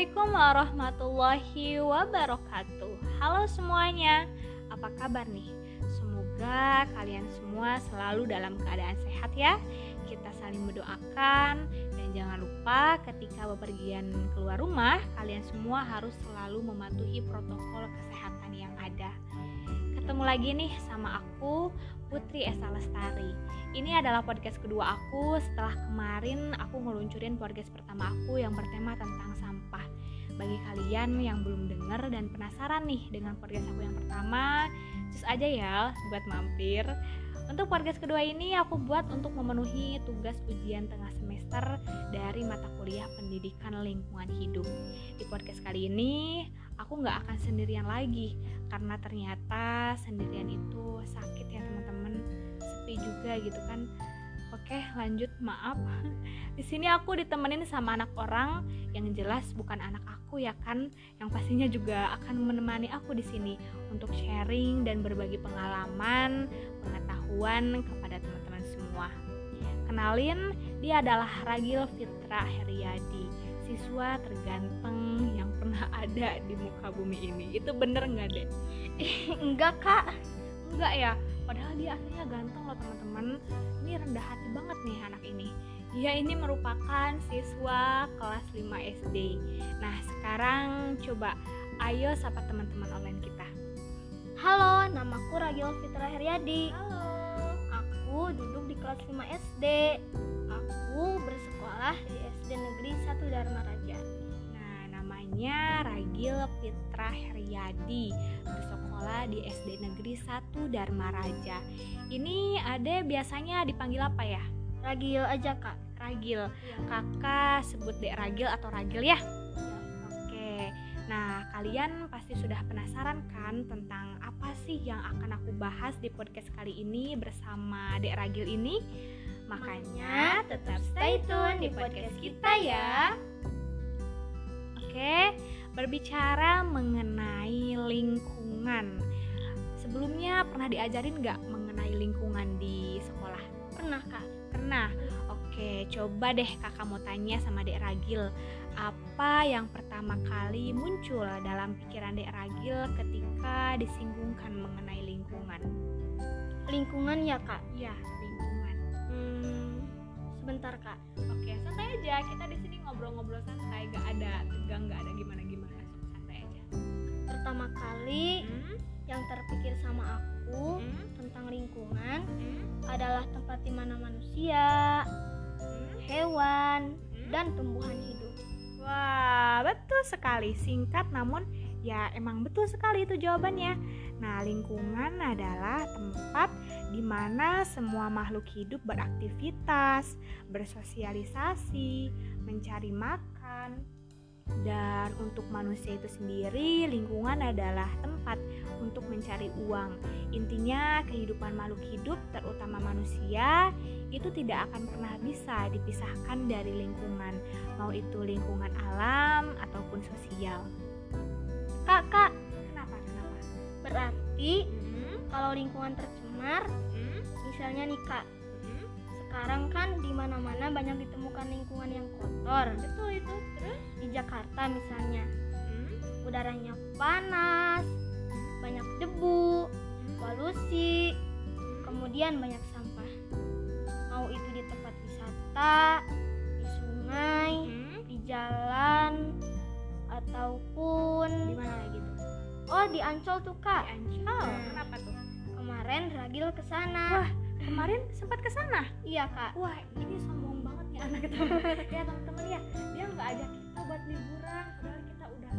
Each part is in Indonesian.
Assalamualaikum warahmatullahi wabarakatuh. Halo semuanya, apa kabar nih? Semoga kalian semua selalu dalam keadaan sehat ya. Kita saling mendoakan dan jangan lupa ketika bepergian keluar rumah, kalian semua harus selalu mematuhi protokol kesehatan yang ada. Ketemu lagi nih sama aku Putri Esa Lestari. Ini adalah podcast kedua aku setelah kemarin aku ngeluncurin podcast pertama aku yang bertema tentang sampah. Bagi kalian yang belum denger dan penasaran nih dengan podcast aku yang pertama, cus aja ya buat mampir. Untuk podcast kedua ini aku buat untuk memenuhi tugas ujian tengah semester dari mata kuliah pendidikan lingkungan hidup. Di podcast kali ini aku nggak akan sendirian lagi karena ternyata sendirian itu sakit ya teman-teman sepi juga gitu kan. Oke lanjut maaf. Di sini aku ditemenin sama anak orang yang jelas bukan anak aku ya kan yang pastinya juga akan menemani aku di sini untuk sharing dan berbagi pengalaman pengetahuan kepada teman-teman semua. Kenalin dia adalah Ragil Fitra Heriadi siswa terganteng yang pernah ada di muka bumi ini. Itu bener nggak deh enggak kak. Enggak ya padahal dia aslinya ganteng loh teman-teman. Ini rendah hati banget nih anak ini. Dia ini merupakan siswa kelas 5 SD nah sekarang coba ayo sapa teman-teman online kita. Halo namaku Ragil Fitra Heriadi halo. Aku duduk di kelas 5 SD aku bersekolah di SD Negeri 1 Dharma Raja namanya Ragil Fitra Heriadi bersekolah di SD Negeri 1 Dharma Raja. Ini ade biasanya dipanggil apa ya? Ragil aja kak Ragil. Kakak sebut Dek Ragil atau Ragil ya? Oke. Nah, kalian pasti sudah penasaran kan tentang apa sih yang akan aku bahas di podcast kali ini bersama Dek Ragil ini? Makanya tetap stay tune di podcast kita ya. Oke, berbicara mengenai lingkungan. Sebelumnya pernah diajarin nggak mengenai lingkungan di sekolah? pernah kak Pernah. Oke, coba deh kakak mau tanya sama Dek Ragil. Apa yang pertama kali muncul dalam pikiran Dek Ragil ketika disinggungkan mengenai lingkungan? lingkungan ya kak Ya, lingkungan. hmm, sebentar kak Oke, santai aja. Kita di sini ngobrol-ngobrol santai, gak ada tegang, gak ada gimana-gimana. Santai aja. pertama kali Hmm? yang terpikir sama aku Hmm? tentang lingkungan Hmm? adalah tempat di mana manusia, Hmm? hewan, Hmm? dan tumbuhan hidup. Wah, betul sekali. Singkat namun ya emang betul sekali itu jawabannya. Nah, lingkungan adalah tempat di mana semua makhluk hidup beraktivitas, bersosialisasi, mencari makan. Dan untuk manusia itu sendiri, lingkungan adalah tempat untuk mencari uang. Intinya, kehidupan makhluk hidup, terutama manusia, itu tidak akan pernah bisa dipisahkan dari lingkungan mau itu lingkungan alam ataupun sosial. Kak, kak, Kenapa? Kenapa? berarti Hmm? kalau lingkungan tercemar, Hmm? misalnya nih kak, Hmm? sekarang kan di mana-mana banyak ditemukan lingkungan yang kotor. Betul itu. Terus? Di Jakarta misalnya, Hmm? udaranya panas, banyak debu, polusi, kemudian banyak sampah. Mau itu di tempat wisata, di sungai, Hmm? di jalan, ataupun Di mana lagi tuh? oh di Ancol tuh Di kak. Ancol. Hmm. Kenapa tuh? Kemarin Ragil ke sana. Wah, kemarin sempat ke sana. Iya kak. Wah, ini sombong banget ya anak itu. ya teman-teman ya, dia nggak ajak kita buat liburan, padahal kita udah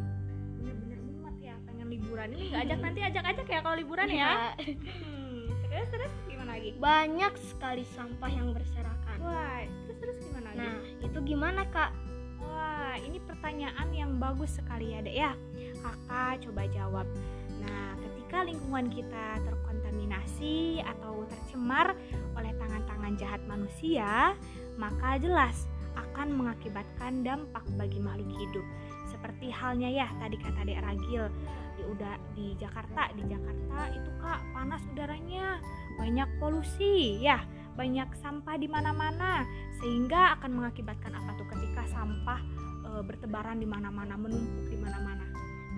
bener-bener mumet ya pengen liburan. Ini nggak ajak nanti ajak-ajak ya kalau liburan ya. Hmm, terus terus gimana lagi? Banyak sekali sampah yang berserakan. Wah, terus terus gimana lagi? Nah, itu gimana kak? Wah, ini pertanyaan yang bagus sekali ya, Dek ya. Kakak coba jawab. Nah, ketika lingkungan kita terkontaminasi atau tercemar oleh tangan-tangan jahat manusia, maka jelas akan mengakibatkan dampak bagi makhluk hidup. Seperti halnya ya tadi kata Dek Ragil, di udah di Jakarta, di Jakarta itu Kak panas udaranya, banyak polusi ya, banyak sampah di mana-mana sehingga akan mengakibatkan apa tuh ketika sampah e, uh, bertebaran di mana-mana, menumpuk di mana-mana.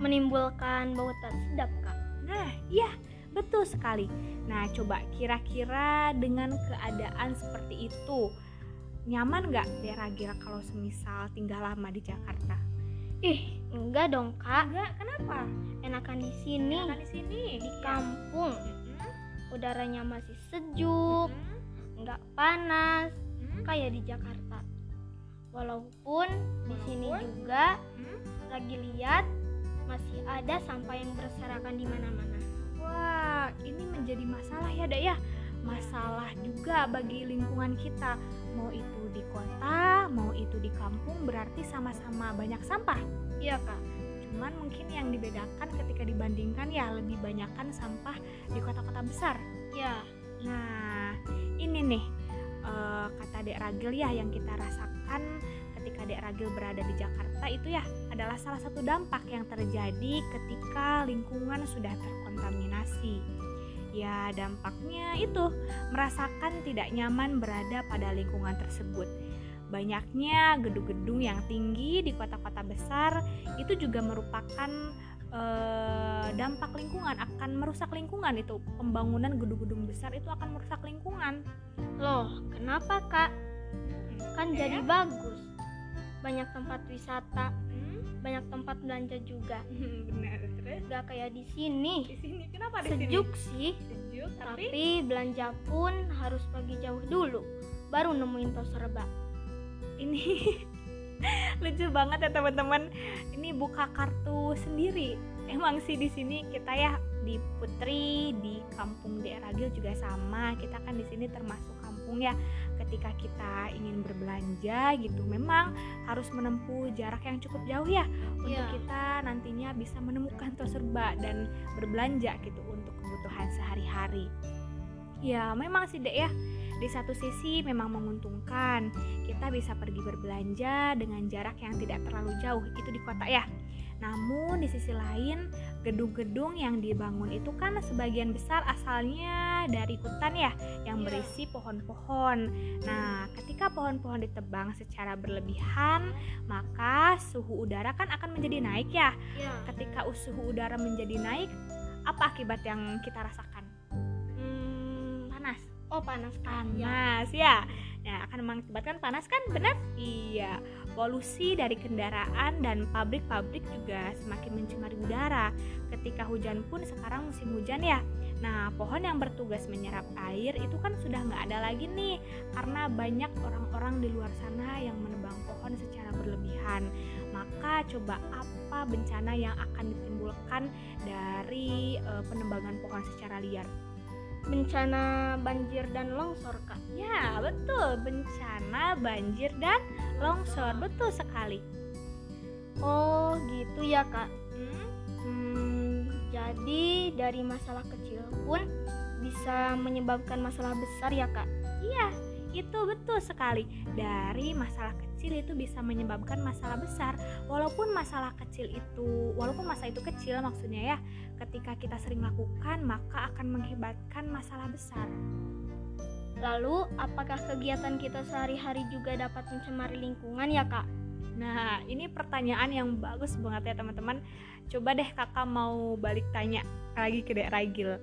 Menimbulkan bau tak sedap, Kak. Nah, iya, betul sekali. Nah, coba kira-kira dengan keadaan seperti itu, nyaman nggak Dek Ragil kalau semisal tinggal lama di Jakarta? Ih, enggak dong, Kak. Enggak, kenapa? Enakan di sini. Enakan di sini. Di Iya. kampung. Mm-mm. Udaranya masih sejuk, Mm-mm. enggak panas Mm-mm. kayak di Jakarta. Walaupun di sini juga Mm. lagi lihat masih ada sampah yang berserakan di mana-mana. Wah, ini menjadi masalah ya, Dek ya. Masalah juga bagi lingkungan kita. Mau itu di kota, mau itu di kampung, berarti sama-sama banyak sampah. Iya, Kak. Cuman mungkin yang dibedakan ketika dibandingkan ya lebih banyakkan sampah di kota-kota besar. Ya, Nah, ini nih eh, kata Dek Ragil ya yang kita rasakan ketika Dek Ragil berada di Jakarta itu ya adalah salah satu dampak yang terjadi ketika lingkungan sudah terkontaminasi. Ya, dampaknya itu merasakan tidak nyaman berada pada lingkungan tersebut. Banyaknya gedung-gedung yang tinggi di kota-kota besar itu juga merupakan eh, dampak lingkungan akan merusak lingkungan itu pembangunan gedung-gedung besar itu akan merusak lingkungan loh, kenapa, Kak? Kan Oke. jadi bagus. Banyak tempat wisata, Hmm, banyak tempat belanja juga. benar terus Gak kayak di sini. di sini kenapa di sini Sejuk sih, sejuk tapi tapi belanja pun harus pergi jauh dulu. Baru nemuin tos serba. ini lucu banget ya teman-teman. Ini buka kartu sendiri. Emang sih di sini kita ya di Putri di kampung daerah Gil juga sama. Kita kan di sini termasuk kampung ya. Ketika kita ingin berbelanja gitu memang harus menempuh jarak yang cukup jauh ya. Untuk Iya. kita nantinya bisa menemukan tos serba dan berbelanja gitu untuk kebutuhan sehari-hari. Ya memang sih dek ya di satu sisi memang menguntungkan kita bisa pergi berbelanja dengan jarak yang tidak terlalu jauh itu di kota ya namun di sisi lain gedung-gedung yang dibangun itu kan sebagian besar asalnya dari hutan ya yang Iya. berisi pohon-pohon nah ketika pohon-pohon ditebang secara berlebihan maka suhu udara kan akan menjadi naik ya Ya. ketika suhu udara menjadi naik apa akibat yang kita rasakan oh panas kan? Ya. panas ya nah akan mengakibatkan panas kan benar? Iya. Polusi dari kendaraan dan pabrik-pabrik juga semakin mencemari udara. Ketika hujan pun sekarang musim hujan ya. Nah pohon yang bertugas menyerap air itu kan sudah nggak ada lagi nih karena banyak orang-orang di luar sana yang menebang pohon secara berlebihan. Maka coba apa bencana yang akan ditimbulkan dari eh, penebangan pohon secara liar Bencana banjir dan longsor kak. Ya, betul. Bencana banjir dan longsor. Betul sekali. Oh gitu ya kak. Hmm? Jadi dari masalah kecil pun bisa menyebabkan masalah besar ya kak. Iya, itu betul sekali. Dari masalah kecil itu bisa menyebabkan masalah besar. Walaupun masalah kecil itu, walaupun masa itu kecil maksudnya ya, ketika kita sering lakukan maka akan mengakibatkan masalah besar. Lalu apakah kegiatan kita sehari-hari juga dapat mencemari lingkungan ya kak? Nah, ini pertanyaan yang bagus banget ya teman-teman. Coba deh kakak mau balik tanya lagi ke Dek Ragil.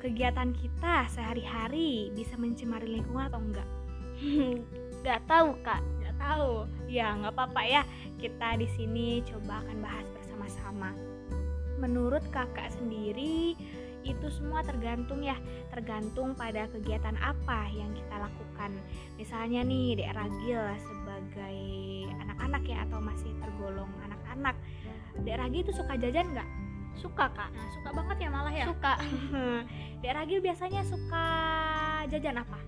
Kegiatan kita sehari-hari bisa mencemari lingkungan atau enggak? Gak tahu kak. Nggak tahu. Ya, nggak apa-apa ya. Kita di sini coba akan bahas bersama-sama. Menurut kakak sendiri, itu semua tergantung ya, tergantung pada kegiatan apa yang kita lakukan. Misalnya nih, Dek Ragil sebagai anak-anak ya atau masih tergolong anak-anak. Dek Ragil itu suka jajan nggak? Suka kak. Nah, suka banget ya malah ya. Suka. Dek Ragil biasanya suka jajan apa?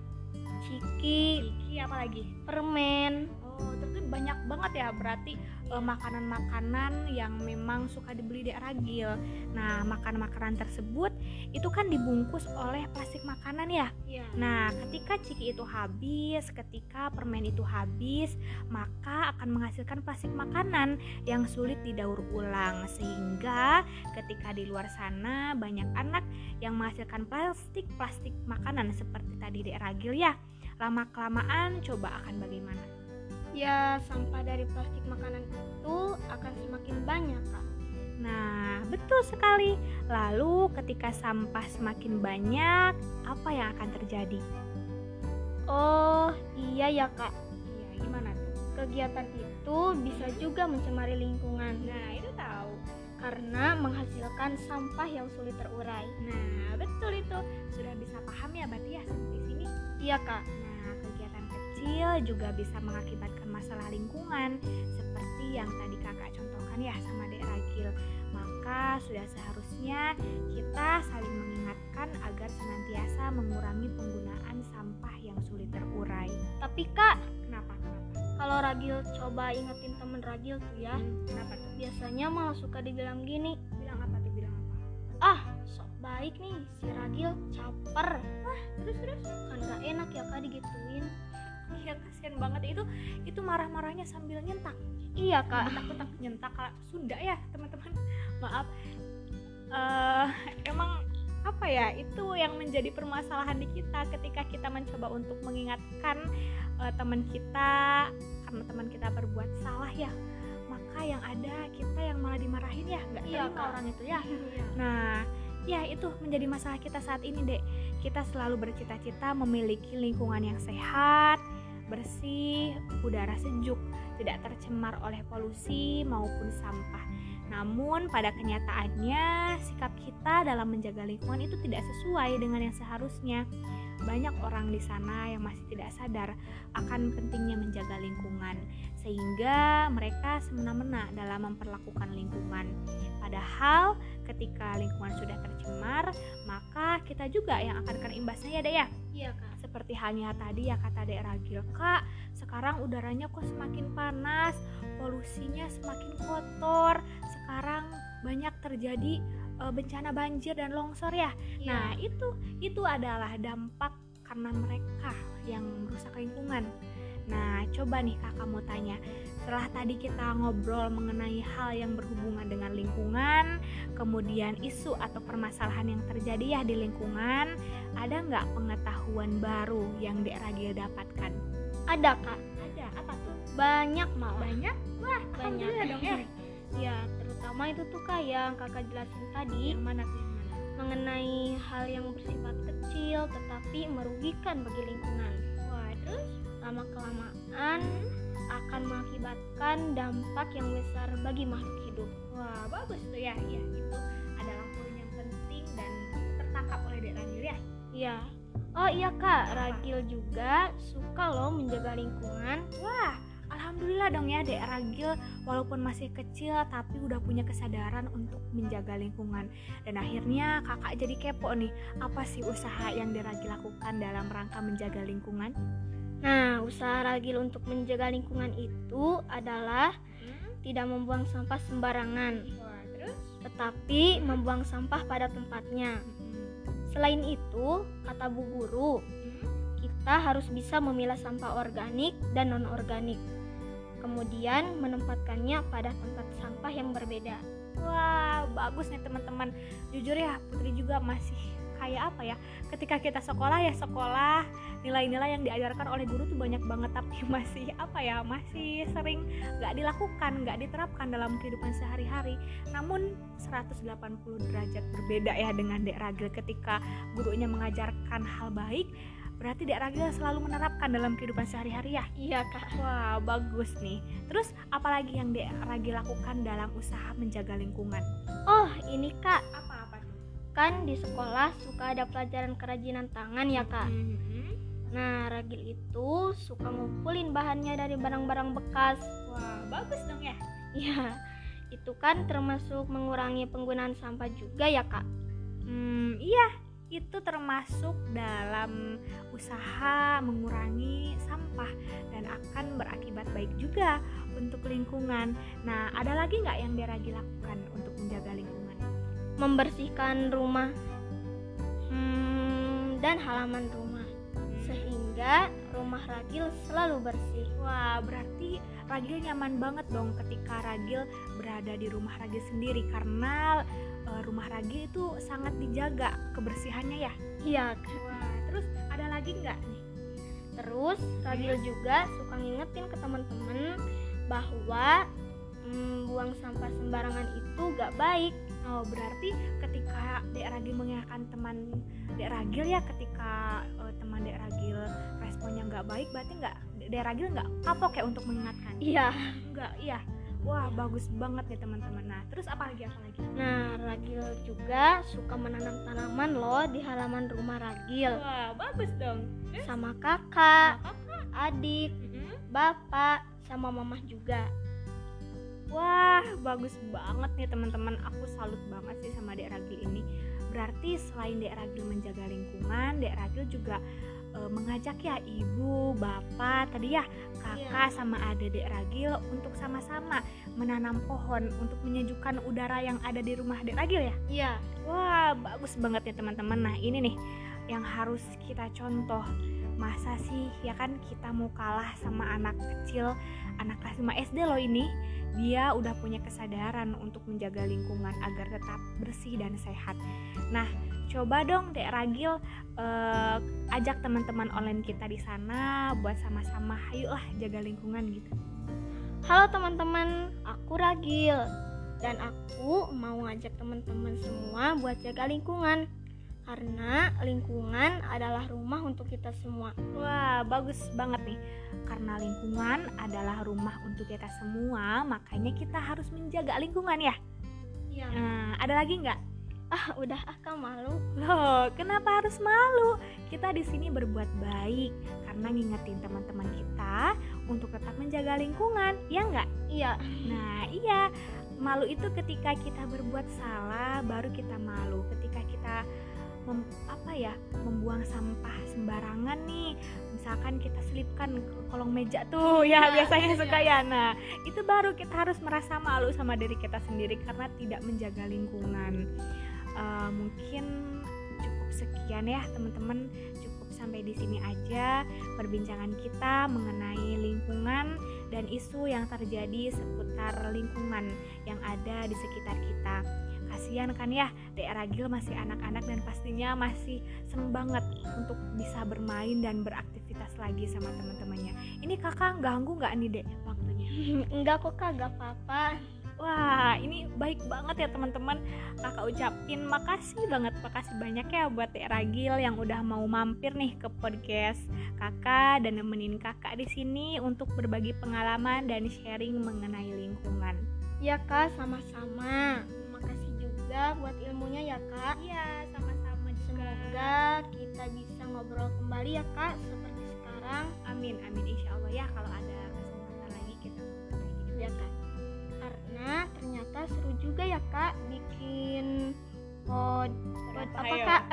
Ciki, Ciki apa lagi? permen. Oh, terus banyak banget ya berarti eh, makanan-makanan yang memang suka dibeli di Ragil. Nah, makanan-makanan tersebut itu kan dibungkus oleh plastik makanan ya. Iya. Nah, ketika ciki itu habis, ketika permen itu habis, maka akan menghasilkan plastik makanan yang sulit didaur ulang sehingga ketika di luar sana banyak anak yang menghasilkan plastik-plastik makanan seperti tadi di Ragil ya. Lama kelamaan coba akan bagaimana? Ya, sampah dari plastik makanan itu akan semakin banyak, Kak. Nah, betul sekali. Lalu ketika sampah semakin banyak, apa yang akan terjadi? Oh, iya ya, Kak. Iya, gimana tuh? Kegiatan itu bisa juga mencemari lingkungan Nah, itu tahu. karena menghasilkan sampah yang sulit terurai. Nah, betul itu. Sudah bisa paham ya berarti ya sampai sini? Iya, Kak. Nah, kecil juga bisa mengakibatkan masalah lingkungan seperti yang tadi kakak contohkan ya sama Dek Ragil. Maka sudah seharusnya kita saling mengingatkan agar senantiasa mengurangi penggunaan sampah yang sulit terurai. Tapi, Kak, Kenapa? Kenapa? kalau Ragil coba ingetin temen Ragil tuh ya, Hmm, kenapa tuh? biasanya malah suka dibilang gini, Bilang apa tuh? Bilang apa? ah, sok baik nih si Ragil caper. Terus terus? Kan gak enak ya, Kak, digituin. Iya kasihan banget itu itu marah-marahnya sambil nyentak. Iya, Kak. Bentak-bentak nyentak Kak. Sunda ya teman-teman. Maaf. eh emang apa ya itu yang menjadi permasalahan di kita ketika kita mencoba untuk mengingatkan eh, teman kita karena teman kita berbuat salah ya maka yang ada kita yang malah dimarahin ya nggak Iya, terima orang itu ya Iya. Nah, ya itu menjadi masalah kita saat ini, Dek. Kita selalu bercita-cita memiliki lingkungan yang sehat, bersih, udara sejuk, tidak tercemar oleh polusi maupun sampah. Namun, pada kenyataannya, sikap kita dalam menjaga lingkungan itu tidak sesuai dengan yang seharusnya. Banyak orang di sana yang masih tidak sadar akan pentingnya menjaga sehingga mereka semena-mena dalam memperlakukan lingkungan. Padahal ketika lingkungan sudah tercemar, maka kita juga yang akan kena imbasnya ya dek ya. Iya, Kak. Seperti halnya tadi ya kata dek Ragil, kak sekarang udaranya kok semakin panas, polusinya semakin kotor, sekarang banyak terjadi e, bencana banjir dan longsor ya. Nah itu itu adalah dampak karena mereka yang merusak lingkungan. Nah coba nih kakak mau tanya, setelah tadi kita ngobrol mengenai hal yang berhubungan dengan lingkungan, kemudian isu atau permasalahan yang terjadi ya di lingkungan, ada nggak pengetahuan baru yang Dek Ragil dapatkan? ada, Kak. Ada, apa tuh? Banyak malah. Banyak? Wah, Banyak. dong ya. Ya, terutama itu tuh Kak yang Kakak jelasin tadi Yang mana tuh? Yang mana? mengenai hal yang bersifat kecil tetapi merugikan bagi lingkungan. Wah, terus? Lama kelamaan akan mengakibatkan dampak yang besar bagi makhluk hidup. Wah, bagus tuh ya. Ya, itu adalah poin yang penting dan tertangkap oleh Dek Ragil ya. Iya. Oh iya Kak, Ragil juga suka loh menjaga lingkungan. Wah, alhamdulillah dong ya Dek Ragil walaupun masih kecil tapi udah punya kesadaran untuk menjaga lingkungan. Dan akhirnya kakak jadi kepo nih, apa sih usaha yang Dek Ragil lakukan dalam rangka menjaga lingkungan? Nah, usaha Ragil untuk menjaga lingkungan itu adalah tidak membuang sampah sembarangan, Wah, terus? tetapi membuang sampah pada tempatnya. Selain itu, kata Bu Guru, kita harus bisa memilah sampah organik dan non-organik. Kemudian menempatkannya pada tempat sampah yang berbeda. Wah, bagus nih teman-teman. Jujur ya, Putri juga masih kayak apa ya? Ketika kita sekolah ya sekolah, nilai-nilai yang diajarkan oleh guru tuh banyak banget tapi masih apa ya? Masih sering nggak dilakukan, nggak diterapkan dalam kehidupan sehari-hari. Namun 180 derajat berbeda ya dengan Dek Ragil ketika gurunya mengajarkan hal baik, berarti Dek Ragil selalu menerapkan dalam kehidupan sehari-hari ya. Iya, Kak. Wah, bagus nih. Terus apalagi yang Dek Ragil lakukan dalam usaha menjaga lingkungan? Oh, ini Kak, tuh? Kan di sekolah suka ada pelajaran kerajinan tangan ya, Kak. Mhm. Nah, Ragil itu suka ngumpulin bahannya dari barang-barang bekas. Wah, bagus dong ya. Ya, itu kan termasuk mengurangi penggunaan sampah juga ya, Kak. Hmm, iya, itu termasuk dalam usaha mengurangi sampah dan akan berakibat baik juga untuk lingkungan. Nah, ada lagi nggak yang Deragi lakukan untuk menjaga lingkungan? Membersihkan rumah hmm, dan halaman rumah sehingga rumah Ragil selalu bersih. Wah, berarti Ragil nyaman banget dong ketika Ragil berada di rumah Ragil sendiri karena eh, rumah Ragil itu sangat dijaga kebersihannya ya. Iya. Wah, terus ada lagi nggak nih? Terus Ragil juga suka ngingetin ke teman-teman bahwa mm, buang sampah sembarangan itu gak baik. Oh, berarti ketika Dek Ragil mengingatkan teman Dek Ragil ya ketika uh, teman Dek Ragil responnya nggak baik berarti nggak Dek Ragil nggak kapok ya untuk mengingatkan? Iya. Nggak, iya. Wah, bagus banget nih teman-teman. Nah, terus apa lagi apa lagi? Nah, Ragil juga suka menanam tanaman loh di halaman rumah Ragil. Wah, bagus dong. Terus? Sama kakak, Nah, kakak. adik, Mm-mm. bapak, sama mamah juga. Wah, bagus banget nih teman-teman. Aku salut banget sih sama Dek Ragil ini. Berarti selain Dek Ragil menjaga lingkungan, Dek Ragil juga eh, mengajak ya ibu, bapak, tadi ya kakak sama adik Dek Ragil untuk sama-sama menanam pohon untuk menyejukkan udara yang ada di rumah Dek Ragil ya. Iya. Wah, bagus banget ya teman-teman. Nah, ini nih yang harus kita contoh. Masa sih ya kan kita mau kalah sama anak kecil, anak kelas 5 SD loh ini. Dia udah punya kesadaran untuk menjaga lingkungan agar tetap bersih dan sehat. Nah, coba dong Dek Ragil eh, ajak teman-teman online kita di sana buat sama-sama ayolah jaga lingkungan gitu. Halo teman-teman, aku Ragil dan aku mau ngajak teman-teman semua buat jaga lingkungan karena lingkungan adalah rumah untuk kita semua. Wah, bagus banget nih. Karena lingkungan adalah rumah untuk kita semua, makanya kita harus menjaga lingkungan ya. Iya. Nah, ada lagi nggak? Ah, udah akak malu. Loh, kenapa harus malu? Kita di sini berbuat baik karena ngingetin teman-teman kita untuk tetap menjaga lingkungan, ya nggak? Iya. Nah, iya. Malu itu ketika kita berbuat salah, baru kita malu. Ketika kita mem- apa ya, membuang sampah sembarangan nih. Misalkan kita selipkan ke kolong meja tuh, ya Iya, biasanya iya. suka ya. Nah, itu baru kita harus merasa malu sama diri kita sendiri karena tidak menjaga lingkungan. Eh, mungkin cukup sekian ya, teman-teman. Cukup sampai di sini aja perbincangan kita mengenai lingkungan dan isu yang terjadi seputar lingkungan yang ada di sekitar kita. Kasihan kan ya, Dek Ragil masih anak-anak dan pastinya masih seneng banget untuk bisa bermain dan beraktivitas lagi sama teman-temannya. Ini kakak ganggu nggak nih Dek waktunya? Enggak kok kak, gak apa-apa. Wah, ini baik banget ya teman-teman. Kakak ucapin makasih banget, makasih banyak ya buat Dek Ragil yang udah mau mampir nih ke podcast kakak dan nemenin kakak di sini untuk berbagi pengalaman dan sharing mengenai lingkungan. Ya kak, sama-sama. Juga buat ilmunya ya kak. Iya, sama-sama Semoga kita bisa ngobrol kembali ya kak, seperti sekarang. Amin, amin insya Allah ya kalau ada kesempatan lagi kita ngobrol lagi Ya kak. Karena ternyata seru juga ya kak bikin pod pod apa Ayo. kak?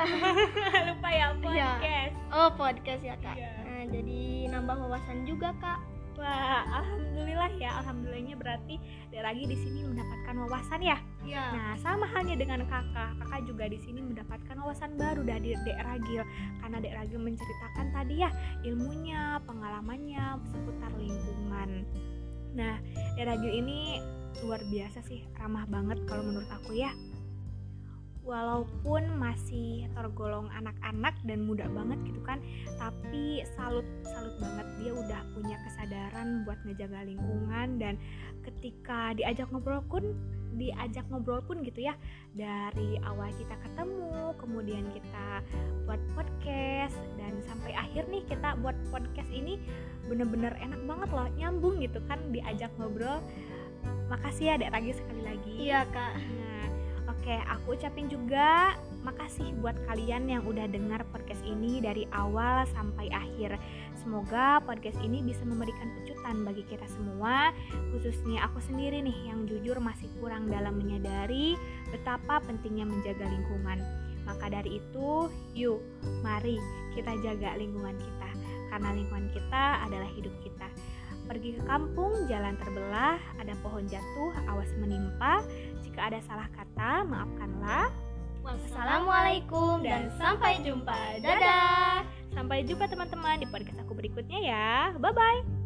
Lupa ya Iya. podcast. Oh podcast ya kak. Iya. Nah, jadi nambah wawasan juga kak. Wah, alhamdulillah ya. Alhamdulillahnya berarti Dek Ragi di sini mendapatkan wawasan ya. Iya. Nah, sama halnya dengan kakak. Kakak juga di sini mendapatkan wawasan baru dari Dek Ragil karena Dek Ragil menceritakan tadi ya ilmunya, pengalamannya seputar lingkungan. Nah, Dek Ragil ini luar biasa sih, ramah banget kalau menurut aku ya. Walaupun masih tergolong anak-anak dan muda banget gitu kan, tapi salut salut banget dia udah punya kesadaran buat ngejaga lingkungan dan ketika diajak ngobrol pun diajak ngobrol pun gitu ya dari awal kita ketemu kemudian kita buat podcast dan sampai akhir nih kita buat podcast ini bener-bener enak banget loh nyambung gitu kan diajak ngobrol. Makasih ya Dek Ragi sekali lagi. Iya kak. Nah, oke, aku ucapin juga makasih buat kalian yang udah dengar podcast ini dari awal sampai akhir. Semoga podcast ini bisa memberikan pecutan bagi kita semua, khususnya aku sendiri nih yang jujur masih kurang dalam menyadari betapa pentingnya menjaga lingkungan. Maka dari itu, yuk, mari kita jaga lingkungan kita, karena lingkungan kita adalah hidup kita. Pergi ke kampung, jalan terbelah, ada pohon jatuh, awas menimpa. Jika ada salah kata, maafkanlah. Wassalamualaikum dan sampai jumpa. Dadah. Sampai jumpa teman-teman di podcast aku berikutnya ya. Bye-bye.